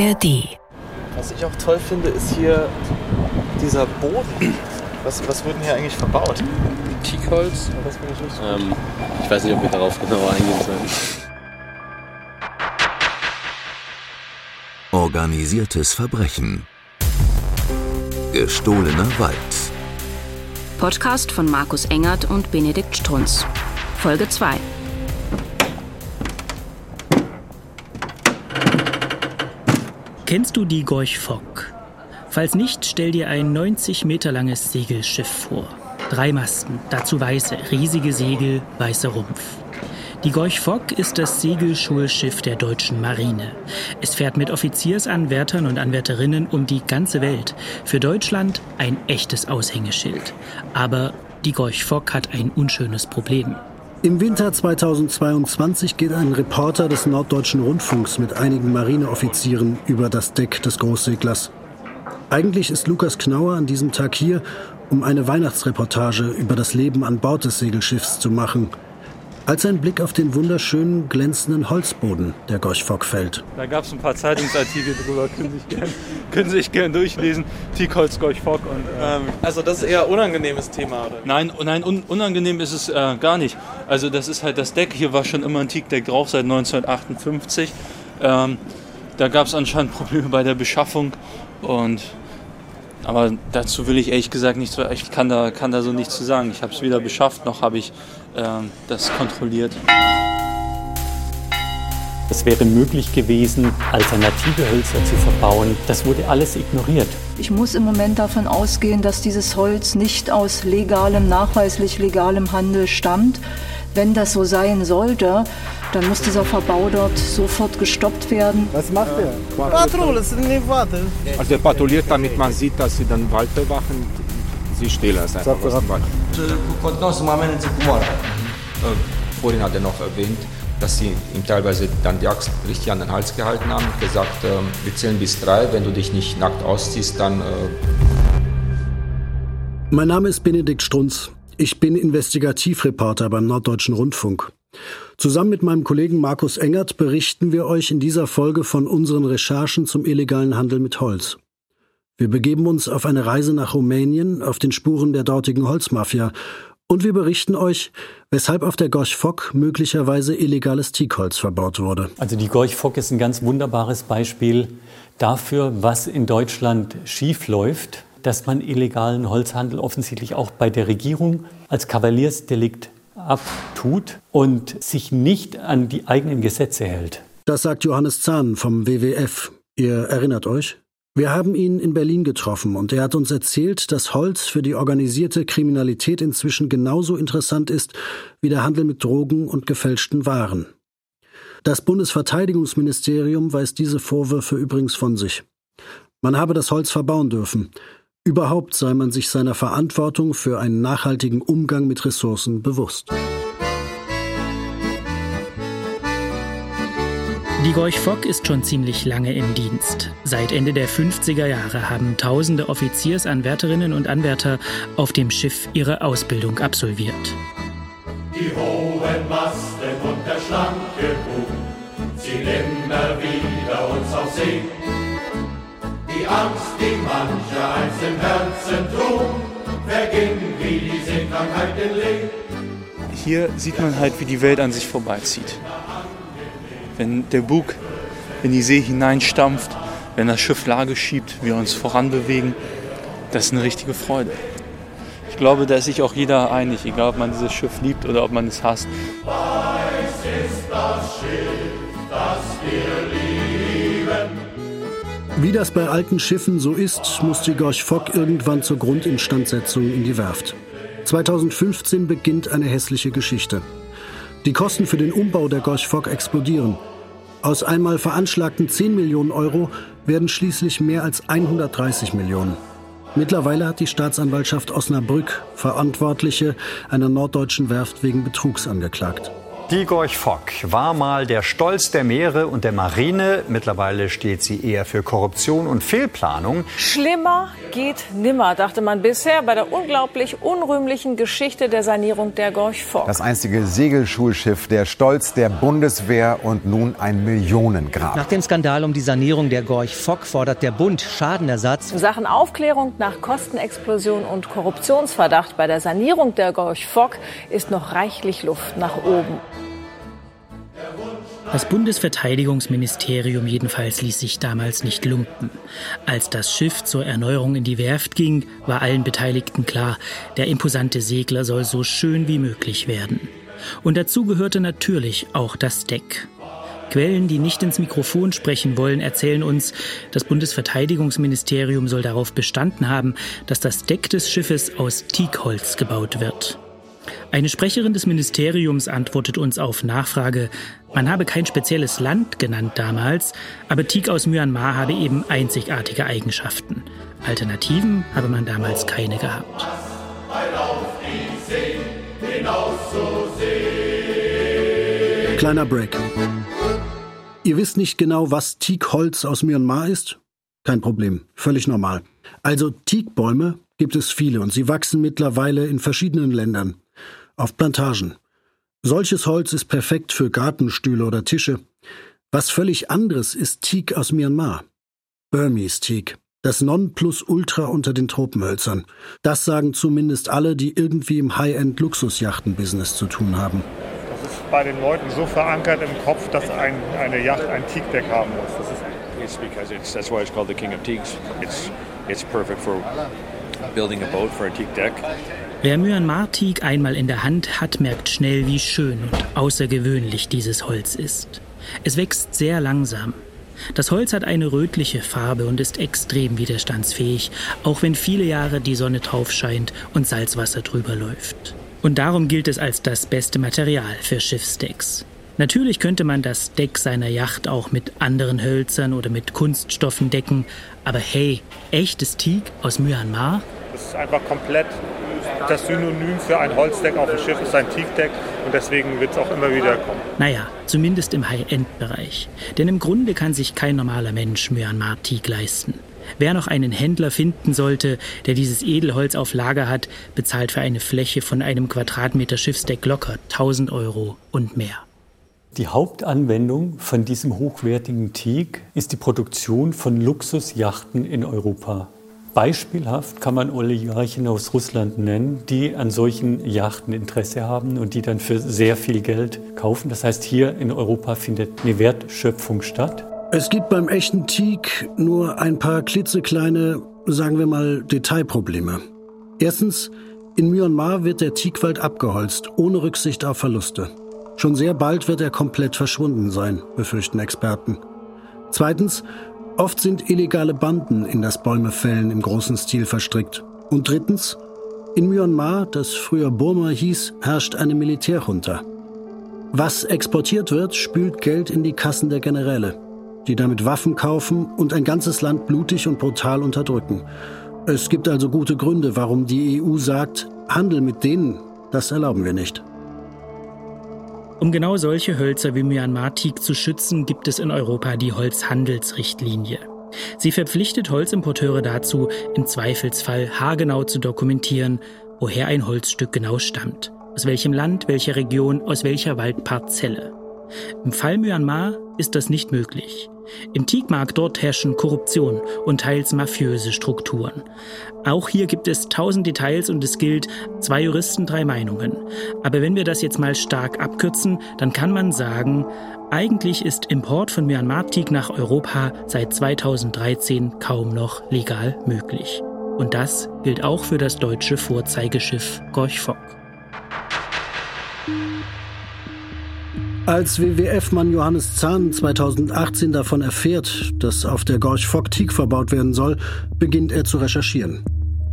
ARD. Was ich auch toll finde, ist hier dieser Boden. Was, was wird denn hier eigentlich verbaut? Teakholz. Das bin ich nicht so Ähm, ich weiß nicht, ob wir darauf genauer eingehen sollen. Organisiertes Verbrechen. Gestohlener Wald. Podcast von Markus Engert und Benedikt Strunz. Folge 2. Kennst du die Gorch Fock? Falls nicht, stell dir ein 90 Meter langes Segelschiff vor. Drei Masten, dazu weiße, riesige Segel, weißer Rumpf. Die Gorch Fock ist das Segelschulschiff der deutschen Marine. Es fährt mit Offiziersanwärtern und Anwärterinnen um die ganze Welt. Für Deutschland ein echtes Aushängeschild. Aber die Gorch Fock hat ein unschönes Problem. Im Winter 2022 geht ein Reporter des Norddeutschen Rundfunks mit einigen Marineoffizieren über das Deck des Großseglers. Eigentlich ist Lukas Knauer an diesem Tag hier, um eine Weihnachtsreportage über das Leben an Bord des Segelschiffs zu machen. Als ein Blick auf den wunderschönen, glänzenden Holzboden der Gorch-Fock fällt. Da gab es ein paar Zeitungsartikel drüber, können sich gern, können sich gern durchlesen. Teakholz, Gorch Fock und. Äh, Ähm, also das ist eher ein unangenehmes Thema, oder? nein, nein un, unangenehm ist es äh, gar nicht. Also das ist halt das Deck. Hier war schon immer ein Teakdeck drauf seit 1958. Ähm, da gab es anscheinend Probleme bei der Beschaffung und aber dazu will ich ehrlich gesagt nichts. Ich kann da, kann da so nichts zu sagen. Ich habe es weder beschafft noch habe ich das kontrolliert. Es wäre möglich gewesen, alternative Hölzer zu verbauen. Das wurde alles ignoriert. Ich muss im Moment davon ausgehen, dass dieses Holz nicht aus legalem, nachweislich legalem Handel stammt. Wenn das so sein sollte, dann muss dieser Verbau dort sofort gestoppt werden. Was macht er? Patrouille, sind nicht warte. Also er patrouilliert, damit man sieht, dass sie dann Wald bewachen. Stehlen es einfach aus dem Wald. Continuăm să mă amenințe cu moartea. Vorhin hat er noch erwähnt, dass sie ihm teilweise dann die Axt richtig an den Hals gehalten haben und gesagt, wir zählen bis drei, wenn du dich nicht nackt ausziehst, dann... Äh Mein Name ist Benedikt Strunz. Ich bin Investigativreporter beim Norddeutschen Rundfunk. Zusammen mit meinem Kollegen Markus Engert berichten wir euch in dieser Folge von unseren Recherchen zum illegalen Handel mit Holz. Wir begeben uns auf eine Reise nach Rumänien auf den Spuren der dortigen Holzmafia und wir berichten euch, weshalb auf der Gorch Fock möglicherweise illegales Teakholz verbaut wurde. Also die Gorch Fock ist ein ganz wunderbares Beispiel dafür, was in Deutschland schief läuft, dass man illegalen Holzhandel offensichtlich auch bei der Regierung als Kavaliersdelikt abtut und sich nicht an die eigenen Gesetze hält. Das sagt Johannes Zahn vom WWF. Ihr erinnert euch? Wir haben ihn in Berlin getroffen und er hat uns erzählt, dass Holz für die organisierte Kriminalität inzwischen genauso interessant ist wie der Handel mit Drogen und gefälschten Waren. Das Bundesverteidigungsministerium weist diese Vorwürfe übrigens von sich. Man habe das Holz verbauen dürfen. Überhaupt sei man sich seiner Verantwortung für einen nachhaltigen Umgang mit Ressourcen bewusst. Die Gorch Fock ist schon ziemlich lange im Dienst. Seit Ende der 50er Jahre haben tausende Offiziersanwärterinnen und Anwärter auf dem Schiff ihre Ausbildung absolviert. Die hohen Masten und der schlanke Bug ziehen immer wieder uns auf See. Die Angst, die mancher einst im Herzen trug, verging wie die Seekrankheit den Lee. Hier sieht man halt, wie die Welt an sich vorbeizieht. Wenn der Bug in die See hineinstampft, wenn das Schiff Lage schiebt, wir uns voranbewegen, das ist eine richtige Freude. Ich glaube, da ist sich auch jeder einig, egal ob man dieses Schiff liebt oder ob man es hasst. Weiß ist das Schiff, das wir lieben. Wie das bei alten Schiffen so ist, muss die Gorch Fock irgendwann zur Grundinstandsetzung in die Werft. 2015 beginnt eine hässliche Geschichte. Die Kosten für den Umbau der Gorch Fock explodieren. Aus einmal veranschlagten 10 Millionen Euro werden schließlich mehr als 130 Millionen. Mittlerweile hat die Staatsanwaltschaft Osnabrück Verantwortliche einer norddeutschen Werft wegen Betrugs angeklagt. Die Gorch Fock war mal der Stolz der Meere und der Marine. Mittlerweile steht sie eher für Korruption und Fehlplanung. Schlimmer geht nimmer, dachte man bisher bei der unglaublich unrühmlichen Geschichte der Sanierung der Gorch Fock. Das einstige Segelschulschiff, der Stolz der Bundeswehr und nun ein Millionengrab. Nach dem Skandal um die Sanierung der Gorch Fock fordert der Bund Schadenersatz. In Sachen Aufklärung nach Kostenexplosion und Korruptionsverdacht bei der Sanierung der Gorch Fock ist noch reichlich Luft nach oben. Das Bundesverteidigungsministerium jedenfalls ließ sich damals nicht lumpen. Als das Schiff zur Erneuerung in die Werft ging, war allen Beteiligten klar, der imposante Segler soll so schön wie möglich werden. Und dazu gehörte natürlich auch das Deck. Quellen, die nicht ins Mikrofon sprechen wollen, erzählen uns, das Bundesverteidigungsministerium soll darauf bestanden haben, dass das Deck des Schiffes aus Teakholz gebaut wird. Eine Sprecherin des Ministeriums antwortet uns auf Nachfrage, man habe kein spezielles Land genannt damals, aber Teak aus Myanmar habe eben einzigartige Eigenschaften. Alternativen habe man damals keine gehabt. Kleiner Break. Ihr wisst nicht genau, was Teakholz aus Myanmar ist? Kein Problem, völlig normal. Also Teakbäume gibt es viele und sie wachsen mittlerweile in verschiedenen Ländern auf Plantagen. Solches Holz ist perfekt für Gartenstühle oder Tische. Was völlig anderes ist Teak aus Myanmar. Burmese Teak. Das Nonplusultra unter den Tropenhölzern. Das sagen zumindest alle, die irgendwie im High-End-Luxusjachten-Business zu tun haben. Das ist bei den Leuten so verankert im Kopf, dass ein, eine Yacht ein Teakdeck haben muss. Das ist It's because it's that's why it's called the King of Teaks. It's it's perfect for building a boat for a teak deck. Wer Myanmar-Teak einmal in der Hand hat, merkt schnell, wie schön und außergewöhnlich dieses Holz ist. Es wächst sehr langsam. Das Holz hat eine rötliche Farbe und ist extrem widerstandsfähig, auch wenn viele Jahre die Sonne drauf scheint und Salzwasser drüber läuft. Und darum gilt es als das beste Material für Schiffsdecks. Natürlich könnte man das Deck seiner Yacht auch mit anderen Hölzern oder mit Kunststoffen decken, aber hey, echtes Teak aus Myanmar? Das ist einfach komplett das Synonym für ein Holzdeck auf dem Schiff ist ein Teakdeck und deswegen wird es auch immer wieder kommen. Naja, zumindest im High-End-Bereich. Denn im Grunde kann sich kein normaler Mensch Myanmar-Teak leisten. Wer noch einen Händler finden sollte, der dieses Edelholz auf Lager hat, bezahlt für eine Fläche von einem Quadratmeter Schiffsdeck locker 1000 Euro und mehr. Die Hauptanwendung von diesem hochwertigen Teak ist die Produktion von Luxusjachten in Europa. Beispielhaft kann man Oligarchen aus Russland nennen, die an solchen Yachten Interesse haben und die dann für sehr viel Geld kaufen. Das heißt, hier in Europa findet eine Wertschöpfung statt. Es gibt beim echten Teak nur ein paar klitzekleine, sagen wir mal, Detailprobleme. Erstens, in Myanmar wird der Teakwald abgeholzt, ohne Rücksicht auf Verluste. Schon sehr bald wird er komplett verschwunden sein, befürchten Experten. Zweitens, Oft sind illegale Banden in das Bäumefällen im großen Stil verstrickt. Und drittens, in Myanmar, das früher Burma hieß, herrscht eine Militärjunta. Was exportiert wird, spült Geld in die Kassen der Generäle, die damit Waffen kaufen und ein ganzes Land blutig und brutal unterdrücken. Es gibt also gute Gründe, warum die EU sagt, Handel mit denen, das erlauben wir nicht. Um genau solche Hölzer wie Myanmar-Teak zu schützen, gibt es in Europa die Holzhandelsrichtlinie. Sie verpflichtet Holzimporteure dazu, im Zweifelsfall haargenau zu dokumentieren, woher ein Holzstück genau stammt, aus welchem Land, welcher Region, aus welcher Waldparzelle. Im Fall Myanmar ist das nicht möglich. Im Teakmarkt dort herrschen Korruption und teils mafiöse Strukturen. Auch hier gibt es tausend Details und es gilt zwei Juristen, drei Meinungen. Aber wenn wir das jetzt mal stark abkürzen, dann kann man sagen, eigentlich ist Import von Myanmar-Teak nach Europa seit 2013 kaum noch legal möglich. Und das gilt auch für das deutsche Vorzeigeschiff Gorch Als WWF-Mann Johannes Zahn 2018 davon erfährt, dass auf der Gorch Fock Teak verbaut werden soll, beginnt er zu recherchieren.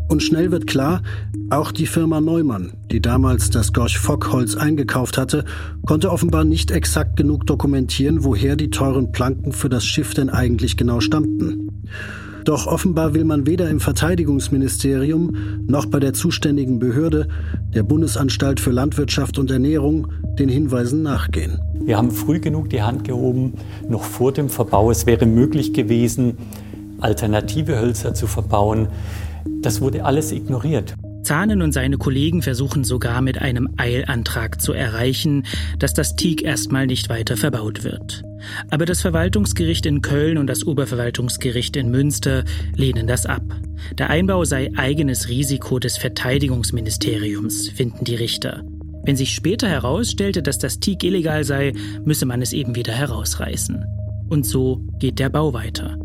Und schnell wird klar, auch die Firma Neumann, die damals das Gorch Fock Holz eingekauft hatte, konnte offenbar nicht exakt genug dokumentieren, woher die teuren Planken für das Schiff denn eigentlich genau stammten. Doch offenbar will man weder im Verteidigungsministerium noch bei der zuständigen Behörde, der Bundesanstalt für Landwirtschaft und Ernährung, den Hinweisen nachgehen. Wir haben früh genug die Hand gehoben, noch vor dem Verbau. Es wäre möglich gewesen, alternative Hölzer zu verbauen. Das wurde alles ignoriert. Zahnen und seine Kollegen versuchen sogar mit einem Eilantrag zu erreichen, dass das Teak erstmal nicht weiter verbaut wird. Aber das Verwaltungsgericht in Köln und das Oberverwaltungsgericht in Münster lehnen das ab. Der Einbau sei eigenes Risiko des Verteidigungsministeriums, finden die Richter. Wenn sich später herausstellte, dass das Teak illegal sei, müsse man es eben wieder herausreißen. Und so geht der Bau weiter.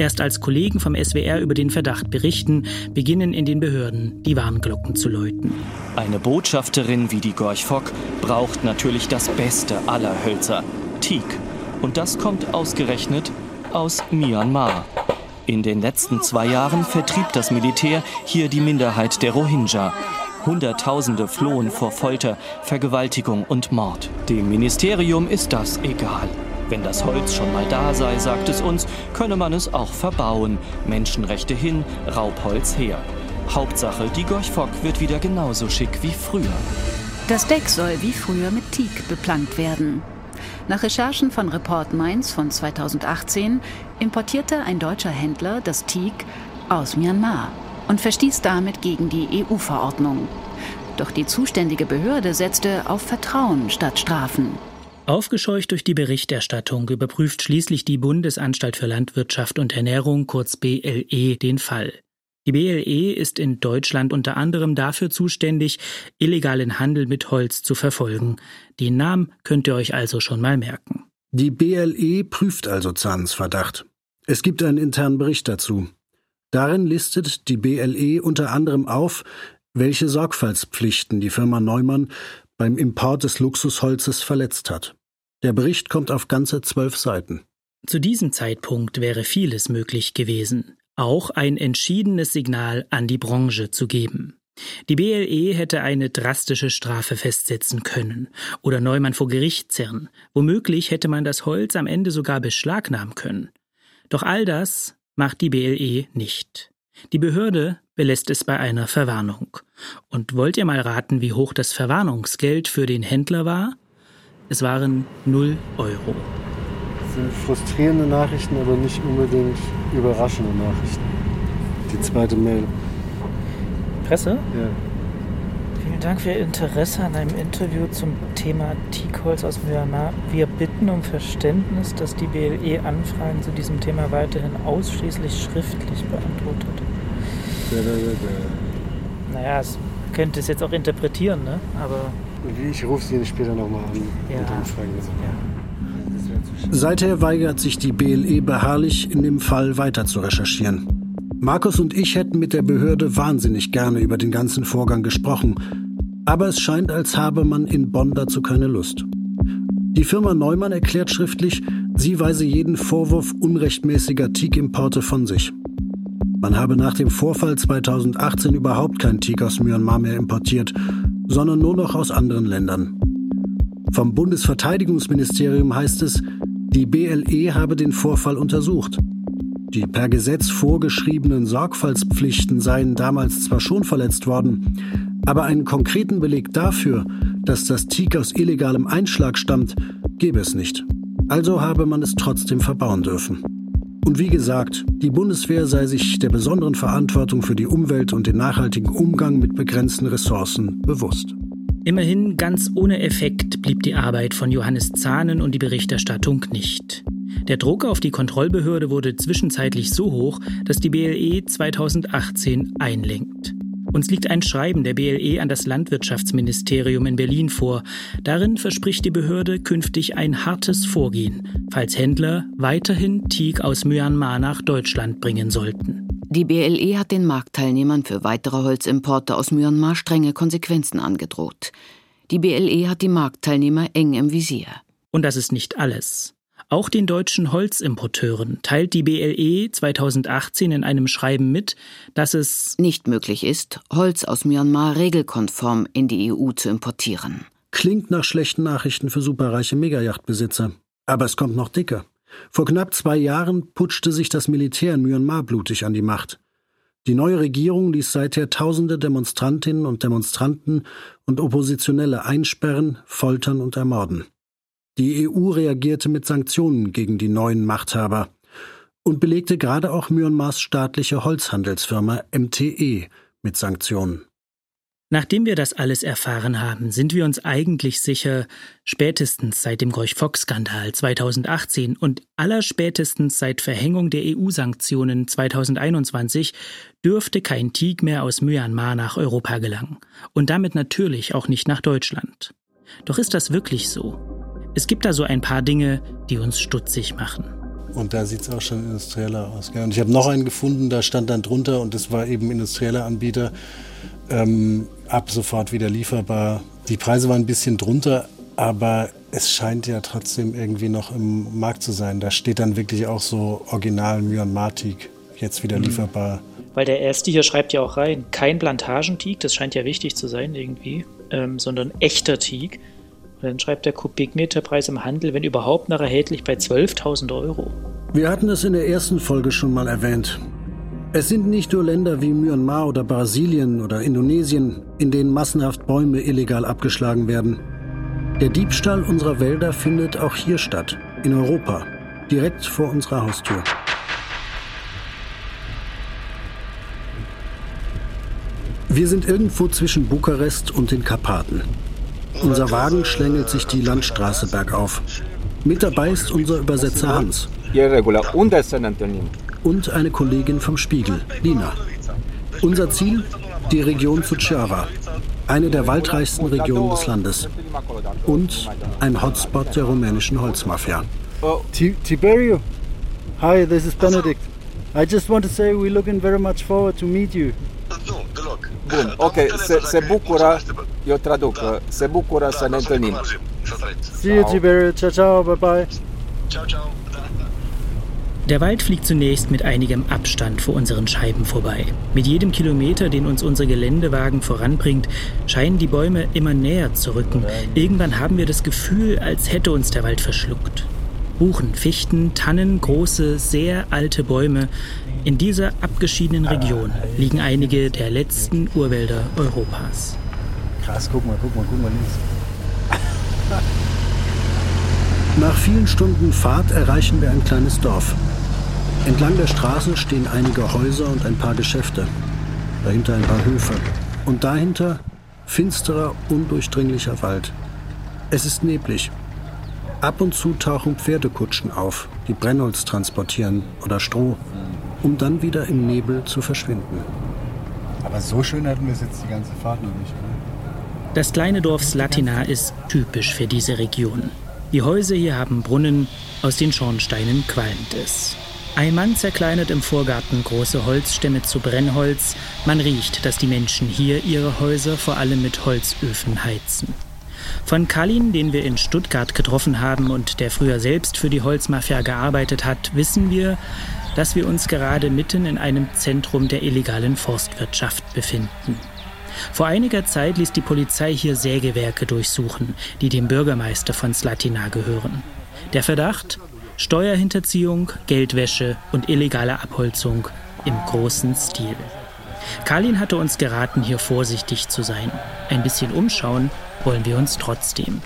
Erst als Kollegen vom SWR über den Verdacht berichten, beginnen in den Behörden die Warnglocken zu läuten. Eine Botschafterin wie die Gorch Fock braucht natürlich das Beste aller Hölzer, Teak. Und das kommt ausgerechnet aus Myanmar. In den letzten zwei Jahren vertrieb das Militär hier die Minderheit der Rohingya. Hunderttausende flohen vor Folter, Vergewaltigung und Mord. Dem Ministerium ist das egal. Wenn das Holz schon mal da sei, sagt es uns, könne man es auch verbauen. Menschenrechte hin, Raubholz her. Hauptsache, die Gorch Fock wird wieder genauso schick wie früher. Das Deck soll wie früher mit Teak beplankt werden. Nach Recherchen von Report Mainz von 2018 importierte ein deutscher Händler das Teak aus Myanmar und verstieß damit gegen die EU-Verordnung. Doch die zuständige Behörde setzte auf Vertrauen statt Strafen. Aufgescheucht durch die Berichterstattung überprüft schließlich die Bundesanstalt für Landwirtschaft und Ernährung, kurz BLE, den Fall. Die BLE ist in Deutschland unter anderem dafür zuständig, illegalen Handel mit Holz zu verfolgen. Den Namen könnt ihr euch also schon mal merken. Die BLE prüft also Zahns Verdacht. Es gibt einen internen Bericht dazu. Darin listet die BLE unter anderem auf, welche Sorgfaltspflichten die Firma Neumann beim Import des Luxusholzes verletzt hat. Der Bericht kommt auf ganze zwölf Seiten. Zu diesem Zeitpunkt wäre vieles möglich gewesen, auch ein entschiedenes Signal an die Branche zu geben. Die BLE hätte eine drastische Strafe festsetzen können oder Neumann vor Gericht zerren. Womöglich hätte man das Holz am Ende sogar beschlagnahmen können. Doch all das macht die BLE nicht. Die Behörde belässt es bei einer Verwarnung. Und wollt ihr mal raten, wie hoch das Verwarnungsgeld für den Händler war? Es waren 0 Euro. Das sind frustrierende Nachrichten, aber nicht unbedingt überraschende Nachrichten. Die zweite Mail. Presse? Ja. Vielen Dank für Ihr Interesse an einem Interview zum Thema Teakholz aus Myanmar. Wir bitten um Verständnis, dass die BLE Anfragen zu diesem Thema weiterhin ausschließlich schriftlich beantwortet. Naja, es könnte es jetzt auch interpretieren, ne? aber. Ich rufe Sie später nochmal an ja. und dann fragen wir Sie. Ja. Seither weigert sich die BLE beharrlich, in dem Fall weiter zu recherchieren. Markus und ich hätten mit der Behörde wahnsinnig gerne über den ganzen Vorgang gesprochen, aber es scheint, als habe man in Bonn dazu keine Lust. Die Firma Neumann erklärt schriftlich, sie weise jeden Vorwurf unrechtmäßiger Teak-Importe von sich. Man habe nach dem Vorfall 2018 überhaupt kein Teak aus Myanmar mehr importiert, sondern nur noch aus anderen Ländern. Vom Bundesverteidigungsministerium heißt es, die BLE habe den Vorfall untersucht. Die per Gesetz vorgeschriebenen Sorgfaltspflichten seien damals zwar schon verletzt worden, aber einen konkreten Beleg dafür, dass das Teak aus illegalem Einschlag stammt, gebe es nicht. Also habe man es trotzdem verbauen dürfen. Und wie gesagt, die Bundeswehr sei sich der besonderen Verantwortung für die Umwelt und den nachhaltigen Umgang mit begrenzten Ressourcen bewusst. Immerhin ganz ohne Effekt blieb die Arbeit von Johannes Zahnen und die Berichterstattung nicht. Der Druck auf die Kontrollbehörde wurde zwischenzeitlich so hoch, dass die BLE 2018 einlenkt. Uns liegt ein Schreiben der BLE an das Landwirtschaftsministerium in Berlin vor. Darin verspricht die Behörde künftig ein hartes Vorgehen, falls Händler weiterhin Teak aus Myanmar nach Deutschland bringen sollten. Die BLE hat den Marktteilnehmern für weitere Holzimporte aus Myanmar strenge Konsequenzen angedroht. Die BLE hat die Marktteilnehmer eng im Visier. Und das ist nicht alles. Auch den deutschen Holzimporteuren teilt die BLE 2018 in einem Schreiben mit, dass es nicht möglich ist, Holz aus Myanmar regelkonform in die EU zu importieren. Klingt nach schlechten Nachrichten für superreiche Megajachtbesitzer. Aber es kommt noch dicker. Vor knapp zwei Jahren putschte sich das Militär in Myanmar blutig an die Macht. Die neue Regierung ließ seither tausende Demonstrantinnen und Demonstranten und Oppositionelle einsperren, foltern und ermorden. Die EU reagierte mit Sanktionen gegen die neuen Machthaber und belegte gerade auch Myanmars staatliche Holzhandelsfirma MTE mit Sanktionen. Nachdem wir das alles erfahren haben, sind wir uns eigentlich sicher, spätestens seit dem Gorch-Fock-Skandal 2018 und allerspätestens seit Verhängung der EU-Sanktionen 2021 dürfte kein Teak mehr aus Myanmar nach Europa gelangen. Und damit natürlich auch nicht nach Deutschland. Doch ist das wirklich so? Es gibt da so ein paar Dinge, die uns stutzig machen. Und da sieht es auch schon industrieller aus. Und ich habe noch einen gefunden, da stand dann drunter und das war eben industrieller Anbieter ähm, ab sofort wieder lieferbar. Die Preise waren ein bisschen drunter, aber es scheint ja trotzdem irgendwie noch im Markt zu sein. Da steht dann wirklich auch so Original Myanmar-Teak jetzt wieder mhm. lieferbar. Weil der erste hier schreibt ja auch rein, kein Plantagenteak, das scheint ja wichtig zu sein irgendwie, ähm, sondern echter Teak. Und dann schreibt der Kubikmeterpreis im Handel, wenn überhaupt, noch erhältlich bei 12.000 Euro. Wir hatten es in der ersten Folge schon mal erwähnt. Es sind nicht nur Länder wie Myanmar oder Brasilien oder Indonesien, in denen massenhaft Bäume illegal abgeschlagen werden. Der Diebstahl unserer Wälder findet auch hier statt, in Europa, direkt vor unserer Haustür. Wir sind irgendwo zwischen Bukarest und den Karpaten. Unser Wagen schlängelt sich die Landstraße bergauf. Mit dabei ist unser Übersetzer Hans und eine Kollegin vom Spiegel, Lina. Unser Ziel? Die Region Suceava, eine der waldreichsten Regionen des Landes und ein Hotspot der rumänischen Holzmafia. Oh, Tiberio, hi, this is Benedict. I just want to say we're looking very much forward to meet you. Bun, ok, se, se bucură, eu traduc, se bucură să ne întâlnim. See you, Tiberio, ciao, ciao, bye bye. Ciao, ciao. Der Wald fliegt zunächst mit einigem Abstand vor unseren Scheiben vorbei. Mit jedem Kilometer, den uns unser Geländewagen voranbringt, scheinen die Bäume immer näher zu rücken. Irgendwann haben wir das Gefühl, als hätte uns der Wald verschluckt. Buchen, Fichten, Tannen, große, sehr alte Bäume. In dieser abgeschiedenen Region liegen einige der letzten Urwälder Europas. Krass, guck mal, guck mal, guck mal links. Nach vielen Stunden Fahrt erreichen wir ein kleines Dorf. Entlang der Straße stehen einige Häuser und ein paar Geschäfte. Dahinter ein paar Höfe. Und dahinter finsterer, undurchdringlicher Wald. Es ist neblig. Ab und zu tauchen Pferdekutschen auf, die Brennholz transportieren oder Stroh, um dann wieder im Nebel zu verschwinden. Aber so schön hatten wir es jetzt die ganze Fahrt noch nicht. Oder? Das kleine Dorf Slatina ist typisch für diese Region. Die Häuser hier haben Brunnen, aus den Schornsteinen qualmt es. Ein Mann zerkleinert im Vorgarten große Holzstämme zu Brennholz. Man riecht, dass die Menschen hier ihre Häuser vor allem mit Holzöfen heizen. Von Kalin, den wir in Stuttgart getroffen haben und der früher selbst für die Holzmafia gearbeitet hat, wissen wir, dass wir uns gerade mitten in einem Zentrum der illegalen Forstwirtschaft befinden. Vor einiger Zeit ließ die Polizei hier Sägewerke durchsuchen, die dem Bürgermeister von Slatina gehören. Der Verdacht? Steuerhinterziehung, Geldwäsche und illegale Abholzung im großen Stil. Kalin hatte uns geraten, hier vorsichtig zu sein. Ein bisschen umschauen wollen wir uns trotzdem.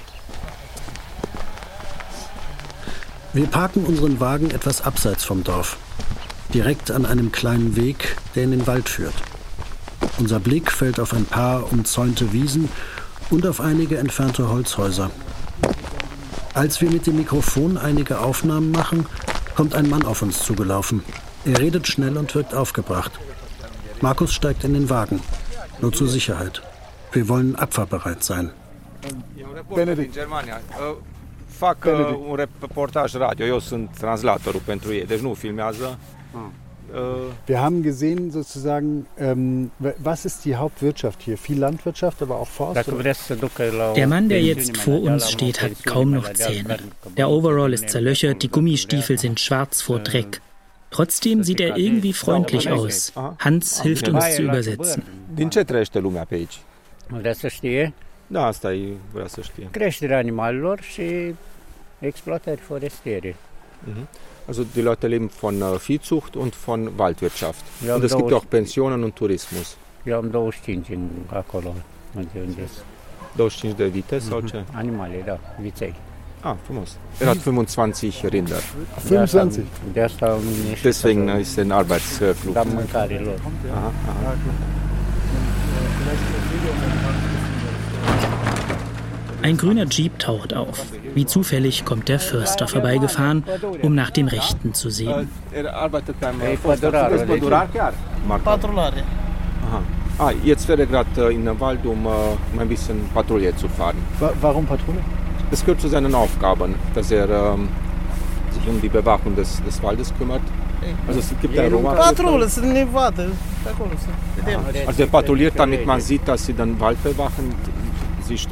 Wir parken unseren Wagen etwas abseits vom Dorf, direkt an einem kleinen Weg, der in den Wald führt. Unser Blick fällt auf ein paar umzäunte Wiesen und auf einige entfernte Holzhäuser. Als wir mit dem Mikrofon einige Aufnahmen machen, kommt ein Mann auf uns zugelaufen. Er redet schnell und wirkt aufgebracht. Markus steigt in den Wagen, nur zur Sicherheit. Wir wollen abfahrbereit sein. Benedict. Fac uh, un reportaj radio, eu sunt translatorul pentru ei, deci nu filmează. Ah. Wir haben gesehen sozusagen, ähm, was ist die Hauptwirtschaft hier? Viel Landwirtschaft, aber auch Forst? Der Mann, der jetzt vor uns steht, hat kaum noch Zähne. Der Overall ist zerlöchert, die Gummistiefel sind schwarz vor Dreck. Trotzdem sieht er irgendwie freundlich aus. Hans hilft uns zu übersetzen. Din ce trăiește lumea pe aici? Vrea să știe? Da, asta e, vrea să știe. Creșterea animalelor și exploatări forestiere. Mhm. Also die Leute leben von äh, Viehzucht und von Waldwirtschaft. Ja, und es gibt auch Pensionen und Tourismus. Eu am 25 în, acolo, unde unde sunt. 25 de vite sau ce? Animale, da, viței. Ah, frumos. Er hat 25 Rinder. De asta, de asta am Deswegen ist er ein Arbeitsflug. Da mâncare lor. Aha, aha. Ein grüner Jeep taucht auf. Wie zufällig kommt der Förster vorbeigefahren, um nach dem Rechten zu sehen. Er. Ah, jetzt fährt er gerade in den Wald, um, äh, um ein bisschen Patrouille zu fahren. warum Patrouille? Das gehört zu seinen Aufgaben, dass er ähm, sich um die Bewachung des, des Waldes kümmert. Also es gibt ein Roman. Patrulă, să ne vadă. Pe acolo, să vedem. Also er patrouilliert, damit man sieht, dass sie den Wald bewachen. Sie es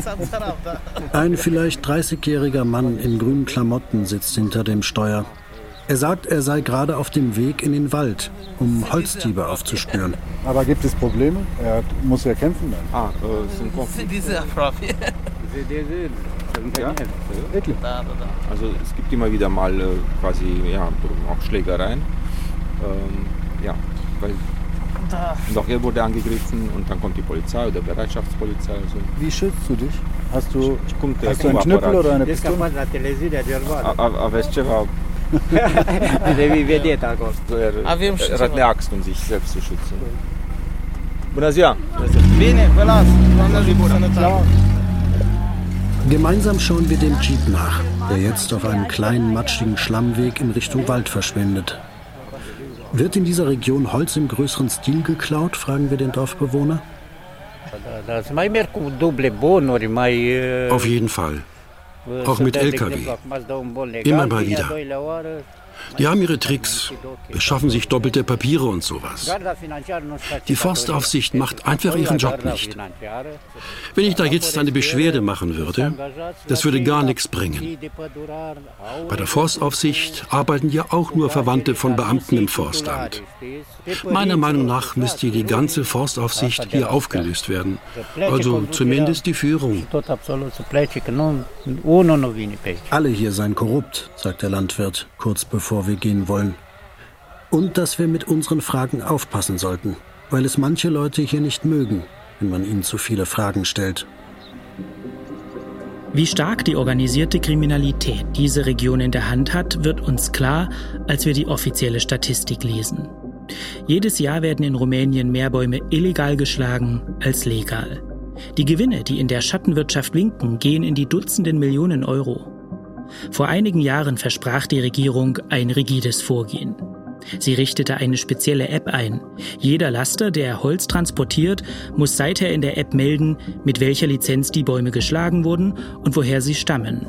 țap-țarap, da. Ein vielleicht 30-jähriger Mann in grünen Klamotten sitzt hinter dem Steuer. Er sagt, er sei gerade auf dem Weg in den Wald, um Holzdiebe aufzuspüren. Aber gibt es Probleme? Er muss ja kämpfen dann. Ah, äh, sind Konflikte. Ja? Also es gibt immer wieder mal äh, quasi ja, auch Schlägereien. Ähm, ja, weil Da. und auch er wurde angegriffen und dann kommt die Polizei oder Bereitschaftspolizei. Also. Wie schützt du dich? Hast du, Cum te hast du einen Knüppel oder eine Pistole? Aveți ceva? Vedeta acolo. Er, Avem și er hat ceva. eine Axt, um sich selbst zu schützen. Bună ziua! Bine, vă las. Doamne ajută, sănătate. Gemeinsam schauen wir dem Jeep nach, der jetzt auf einem kleinen matschigen Schlammweg in Richtung Wald verschwindet. Wird in dieser Region Holz im größeren Stil geklaut, fragen wir den Dorfbewohner. Auf jeden Fall. Auch mit LKW. Immer mal wieder. Die haben ihre Tricks, beschaffen sich doppelte Papiere und sowas. Die. Forstaufsicht macht einfach ihren Job nicht. Wenn ich da jetzt eine Beschwerde machen würde, das würde gar nichts bringen. Bei der Forstaufsicht arbeiten ja auch nur Verwandte von Beamten im Forstamt. Meiner Meinung nach müsste die ganze Forstaufsicht hier aufgelöst werden. Also zumindest die Führung. Alle hier seien korrupt, sagt der Landwirt, kurz bevor wir gehen wollen. Und dass wir mit unseren Fragen aufpassen sollten, weil es manche Leute hier nicht mögen, wenn man ihnen zu viele Fragen stellt. Wie stark die organisierte Kriminalität diese Region in der Hand hat, wird uns klar, als wir die offizielle Statistik lesen. Jedes Jahr werden in Rumänien mehr Bäume illegal geschlagen als legal. Die Gewinne, die in der Schattenwirtschaft winken, gehen in die Dutzenden Millionen Euro. Vor einigen Jahren versprach die Regierung ein rigides Vorgehen. Sie richtete eine spezielle App ein. Jeder Laster, der Holz transportiert, muss seither in der App melden, mit welcher Lizenz die Bäume geschlagen wurden und woher sie stammen.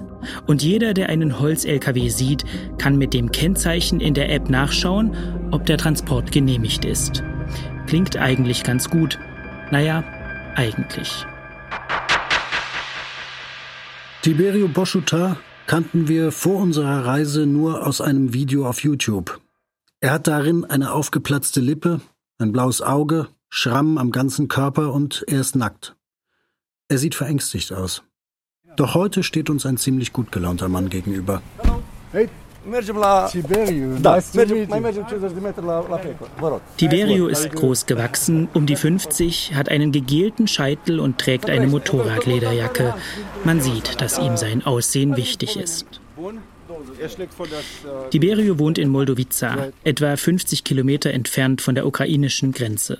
Und jeder, der einen Holz-LKW sieht, kann mit dem Kennzeichen in der App nachschauen, ob der Transport genehmigt ist. Klingt eigentlich ganz gut. Naja, eigentlich. Tiberio Boschuta kannten wir vor unserer Reise nur aus einem Video auf YouTube. Er hat darin eine aufgeplatzte Lippe, ein blaues Auge, Schramm am ganzen Körper und er ist nackt. Er sieht verängstigt aus. Doch heute steht uns ein ziemlich gut gelaunter Mann gegenüber. Hey, Mergem la... Siberiu, Da, nice to mergem, meet mai you. mergem 50 de metri la, la Peco. Vă rog. Tiberio ist groß gewachsen, um die 50, hat einen gegelten Scheitel und trägt eine Motorradlederjacke. Man sieht, dass ihm sein Aussehen wichtig ist. Äh, Tiberio wohnt in Moldovica, etwa 50 Kilometer entfernt von der ukrainischen Grenze.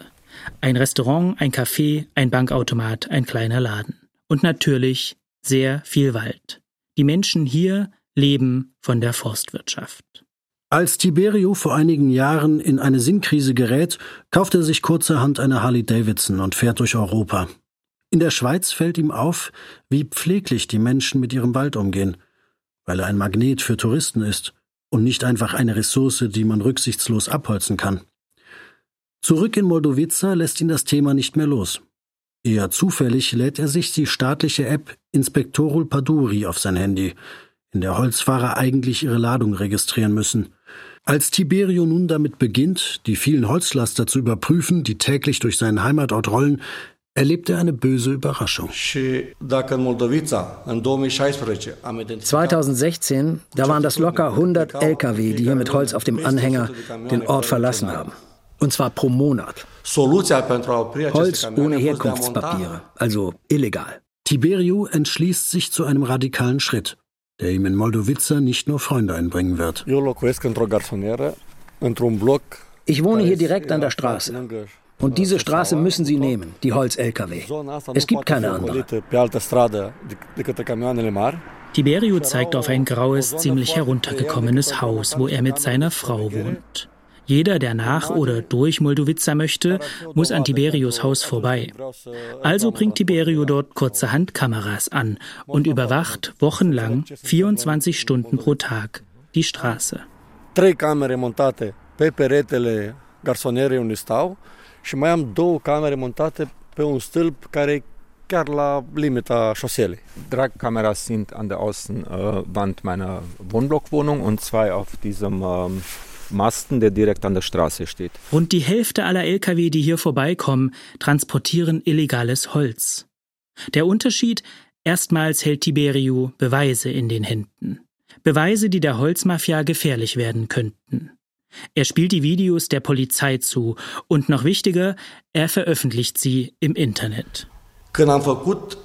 Ein Restaurant, ein Café, ein Bankautomat, ein kleiner Laden. Und natürlich sehr viel Wald. Die Menschen hier leben von der Forstwirtschaft. Als Tiberio vor einigen Jahren in eine Sinnkrise gerät, kauft er sich kurzerhand eine Harley Davidson und fährt durch Europa. In der Schweiz fällt ihm auf, wie pfleglich die Menschen mit ihrem Wald umgehen, weil er ein Magnet für Touristen ist und nicht einfach eine Ressource, die man rücksichtslos abholzen kann. Zurück in Moldovica lässt ihn das Thema nicht mehr los. Eher zufällig lädt er sich die staatliche App Inspektorul Paduri auf sein Handy, in der Holzfahrer eigentlich ihre Ladung registrieren müssen. Als Tiberio nun damit beginnt, die vielen Holzlaster zu überprüfen, die täglich durch seinen Heimatort rollen, erlebt er eine böse Überraschung. 2016, da waren das locker 100 Lkw, die hier mit Holz auf dem Anhänger den Ort verlassen haben. Und zwar pro Monat. Holz ohne Herkunftspapiere, also illegal. Tiberio entschließt sich zu einem radikalen Schritt, der ihm in Moldowica nicht nur Freunde einbringen wird. Ich wohne hier direkt an der Straße. Und diese Straße müssen Sie nehmen, die Holz-Lkw. Es gibt keine andere. Tiberio zeigt auf ein graues, ziemlich heruntergekommenes Haus, wo er mit seiner Frau wohnt. Jeder, der nach oder durch Moldowica möchte, muss an Tiberius Haus vorbei. Also bringt Tiberio dort kurzerhand Kameras an und überwacht wochenlang 24 Stunden pro Tag die Straße. Drei camere montate pe peretele garsonierei unde stau și mai am două camere montate pe un stâlp care chiar la limita șoselei. Drei Kameras sind an der Außenwand meiner Wohnblockwohnung und zwei auf diesem ähm, Masten, der direkt an der Straße steht. Rund die Hälfte aller Lkw, die hier vorbeikommen, transportieren illegales Holz. Der Unterschied, erstmals hält Tiberio Beweise in den Händen. Beweise, die der Holzmafia gefährlich werden könnten. Er spielt die Videos der Polizei zu und noch wichtiger, er veröffentlicht sie im Internet. Când am făcut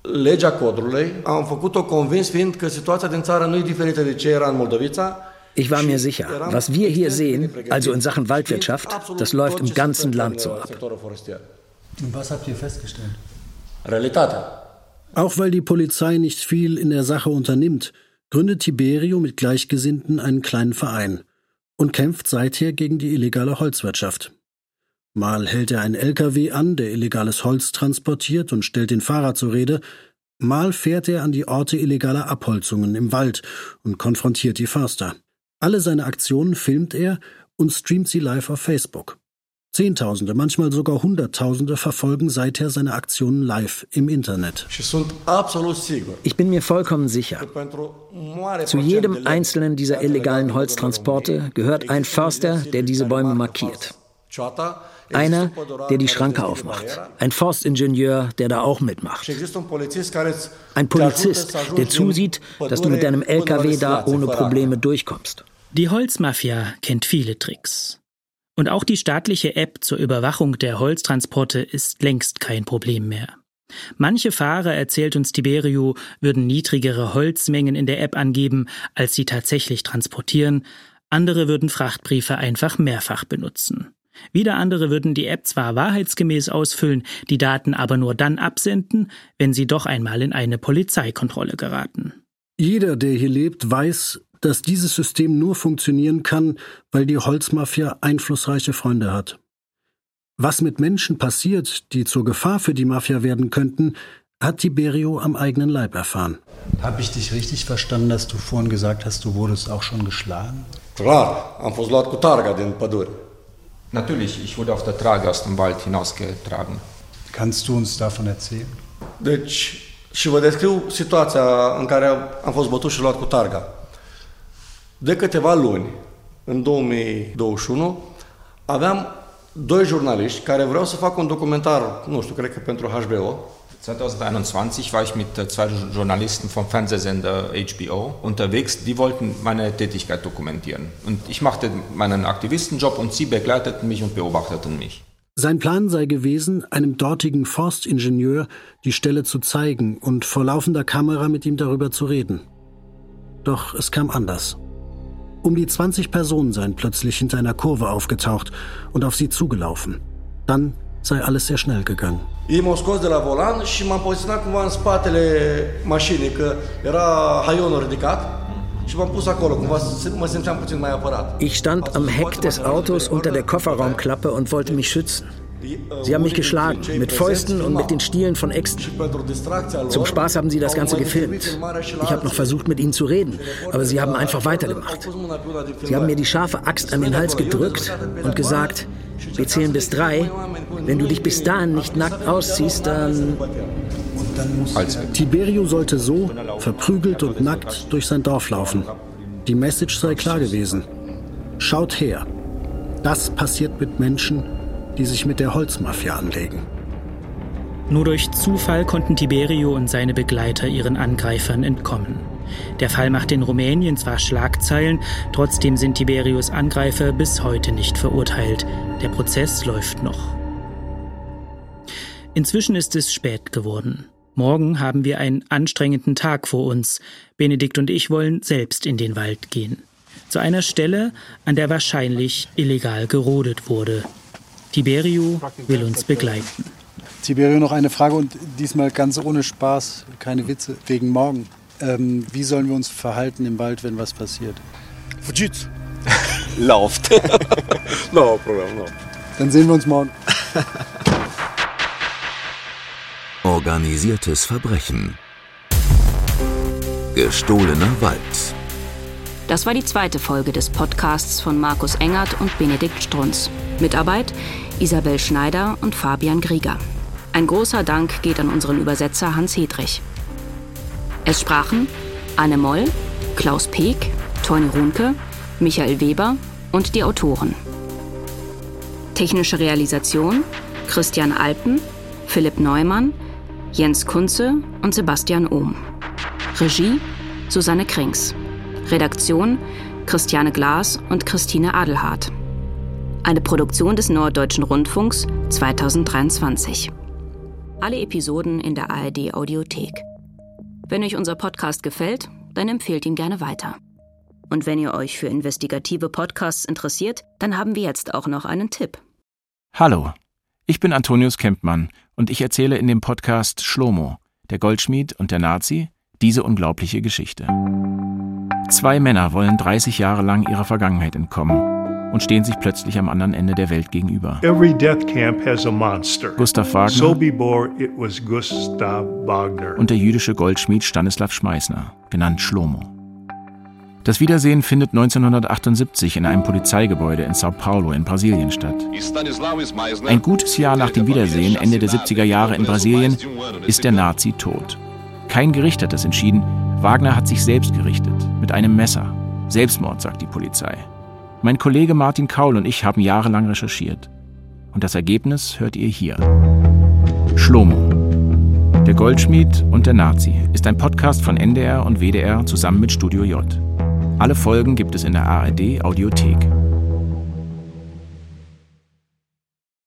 legea codrului, am făcut-o convins fiind că situația din țară nu e diferită de ce era în Moldovița, Ich war mir sicher, was wir hier sehen, also in Sachen Waldwirtschaft, das läuft im ganzen Land so ab. Und was habt ihr festgestellt? Realitatea. Auch weil die Polizei nicht viel in der Sache unternimmt, gründet Tiberio mit Gleichgesinnten einen kleinen Verein und kämpft seither gegen die illegale Holzwirtschaft. Mal hält er einen LKW an, der illegales Holz transportiert und stellt den Fahrer zur Rede, mal fährt er an die Orte illegaler Abholzungen im Wald und konfrontiert die Förster. Alle seine Aktionen filmt er und streamt sie live auf Facebook. Zehntausende, manchmal sogar Hunderttausende verfolgen seither seine Aktionen live im Internet. Ich bin mir vollkommen sicher. Zu jedem einzelnen dieser illegalen Holztransporte gehört ein Förster, der diese Bäume markiert. Einer, der die Schranke aufmacht. Ein Forstingenieur, der da auch mitmacht. Ein Polizist, der zusieht, dass du mit deinem LKW da ohne Probleme durchkommst. Die Holzmafia kennt viele Tricks. Und auch die staatliche App zur Überwachung der Holztransporte ist längst kein Problem mehr. Manche Fahrer, erzählt uns Tiberio, würden niedrigere Holzmengen in der App angeben, als sie tatsächlich transportieren, andere würden Frachtbriefe einfach mehrfach benutzen. Wieder andere würden die App zwar wahrheitsgemäß ausfüllen, die Daten aber nur dann absenden, wenn sie doch einmal in eine Polizeikontrolle geraten. Jeder, der hier lebt, weiß, dass dieses System nur funktionieren kann, weil die Holzmafia einflussreiche Freunde hat. Was mit Menschen passiert, die zur Gefahr für die Mafia werden könnten, hat Tiberio am eigenen Leib erfahren. Habe ich dich richtig verstanden, dass du vorhin gesagt hast, du wurdest auch schon geschlagen? Klar, am. Natürlich, ich wurde auf der Trage aus dem Wald hinausgetragen. Kannst du uns davon erzählen? Deci, și vă descriu situația în care am fost bătut și luat cu targa. De câteva luni, în 2021, aveam doi jurnaliști care vreau să fac un documentar, nu știu, cred că pentru HBO. 2021 war ich mit zwei Journalisten vom Fernsehsender HBO unterwegs. Die wollten meine Tätigkeit dokumentieren. Und ich machte meinen Aktivistenjob und sie begleiteten mich und beobachteten mich. Sein Plan sei gewesen, einem dortigen Forstingenieur die Stelle zu zeigen und vor laufender Kamera mit ihm darüber zu reden. Doch es kam anders. Um die 20 Personen seien plötzlich hinter einer Kurve aufgetaucht und auf sie zugelaufen. Dann sei alles sehr schnell gegangen. Ei m-au scos de la volan și m-am poziționat cumva în spatele mașinii, că era haionul ridicat. Și m-am pus acolo, cumva mă simțeam puțin mai apărat. Ich stand am Heck des Autos unter der Kofferraumklappe und wollte mich schützen. Sie haben mich geschlagen, mit Fäusten und mit den Stielen von Äxten. Zum Spaß haben sie das Ganze gefilmt. Ich habe noch versucht, mit ihnen zu reden, aber sie haben einfach weitergemacht. Sie haben mir die scharfe Axt an den Hals gedrückt und gesagt, wir zählen bis drei. Wenn du dich bis dahin nicht nackt ausziehst, dann... Tiberio sollte so, verprügelt und nackt, durch sein Dorf laufen. Die Message sei klar gewesen. Schaut her. Das passiert mit Menschen, die sich mit der Holzmafia anlegen. Nur durch Zufall konnten Tiberio und seine Begleiter ihren Angreifern entkommen. Der Fall macht in Rumänien zwar Schlagzeilen, trotzdem sind Tiberius Angreifer bis heute nicht verurteilt. Der Prozess läuft noch. Inzwischen ist es spät geworden. Morgen haben wir einen anstrengenden Tag vor uns. Benedikt und ich wollen selbst in den Wald gehen. Zu einer Stelle, an der wahrscheinlich illegal gerodet wurde. Tiberio will uns begleiten. Tiberio, noch eine Frage und diesmal ganz ohne Spaß, keine Witze, wegen morgen. Ähm, wie sollen wir uns verhalten im Wald, wenn was passiert? Fugiți! Lauft. no problem, no. Dann sehen wir uns morgen. Organisiertes Verbrechen. Gestohlener Wald. Das war die zweite Folge des Podcasts von Markus Engert und Benedikt Strunz. Mitarbeit Isabel Schneider und Fabian Grieger. Ein großer Dank geht an unseren Übersetzer Hans Hedrich. Es sprachen Anne Moll, Klaus Peek, Toni Runke, Michael Weber und die Autoren. Technische Realisation Christian Alpen, Philipp Neumann, Jens Kunze und Sebastian Ohm. Regie Susanne Krings. Redaktion Christiane Glas und Christine Adelhardt. Eine Produktion des Norddeutschen Rundfunks 2023. Alle Episoden in der ARD Audiothek. Wenn euch unser Podcast gefällt, dann empfehlt ihn gerne weiter. Und wenn ihr euch für investigative Podcasts interessiert, dann haben wir jetzt auch noch einen Tipp. Hallo, ich bin Antonius Kempmann und ich erzähle in dem Podcast Schlomo, der Goldschmied und der Nazi, diese unglaubliche Geschichte. Zwei Männer wollen 30 Jahre lang ihrer Vergangenheit entkommen und stehen sich plötzlich am anderen Ende der Welt gegenüber. Every death camp has a monster. Gustav Wagner Sobibor, it was Gustav Wagner. und der jüdische Goldschmied Stanislav Schmeißner, genannt Schlomo. Das Wiedersehen findet 1978 in einem Polizeigebäude in Sao Paulo in Brasilien statt. Ein gutes Jahr nach dem Wiedersehen, Ende der 70er Jahre in Brasilien, ist der Nazi tot. Kein Gericht hat das entschieden. Wagner hat sich selbst gerichtet, mit einem Messer. Selbstmord, sagt die Polizei. Mein Kollege Martin Kaul und ich haben jahrelang recherchiert. Und das Ergebnis hört ihr hier. Schlomo. Der Goldschmied und der Nazi ist ein Podcast von NDR und WDR zusammen mit Studio J. Alle Folgen gibt es in der ARD Audiothek.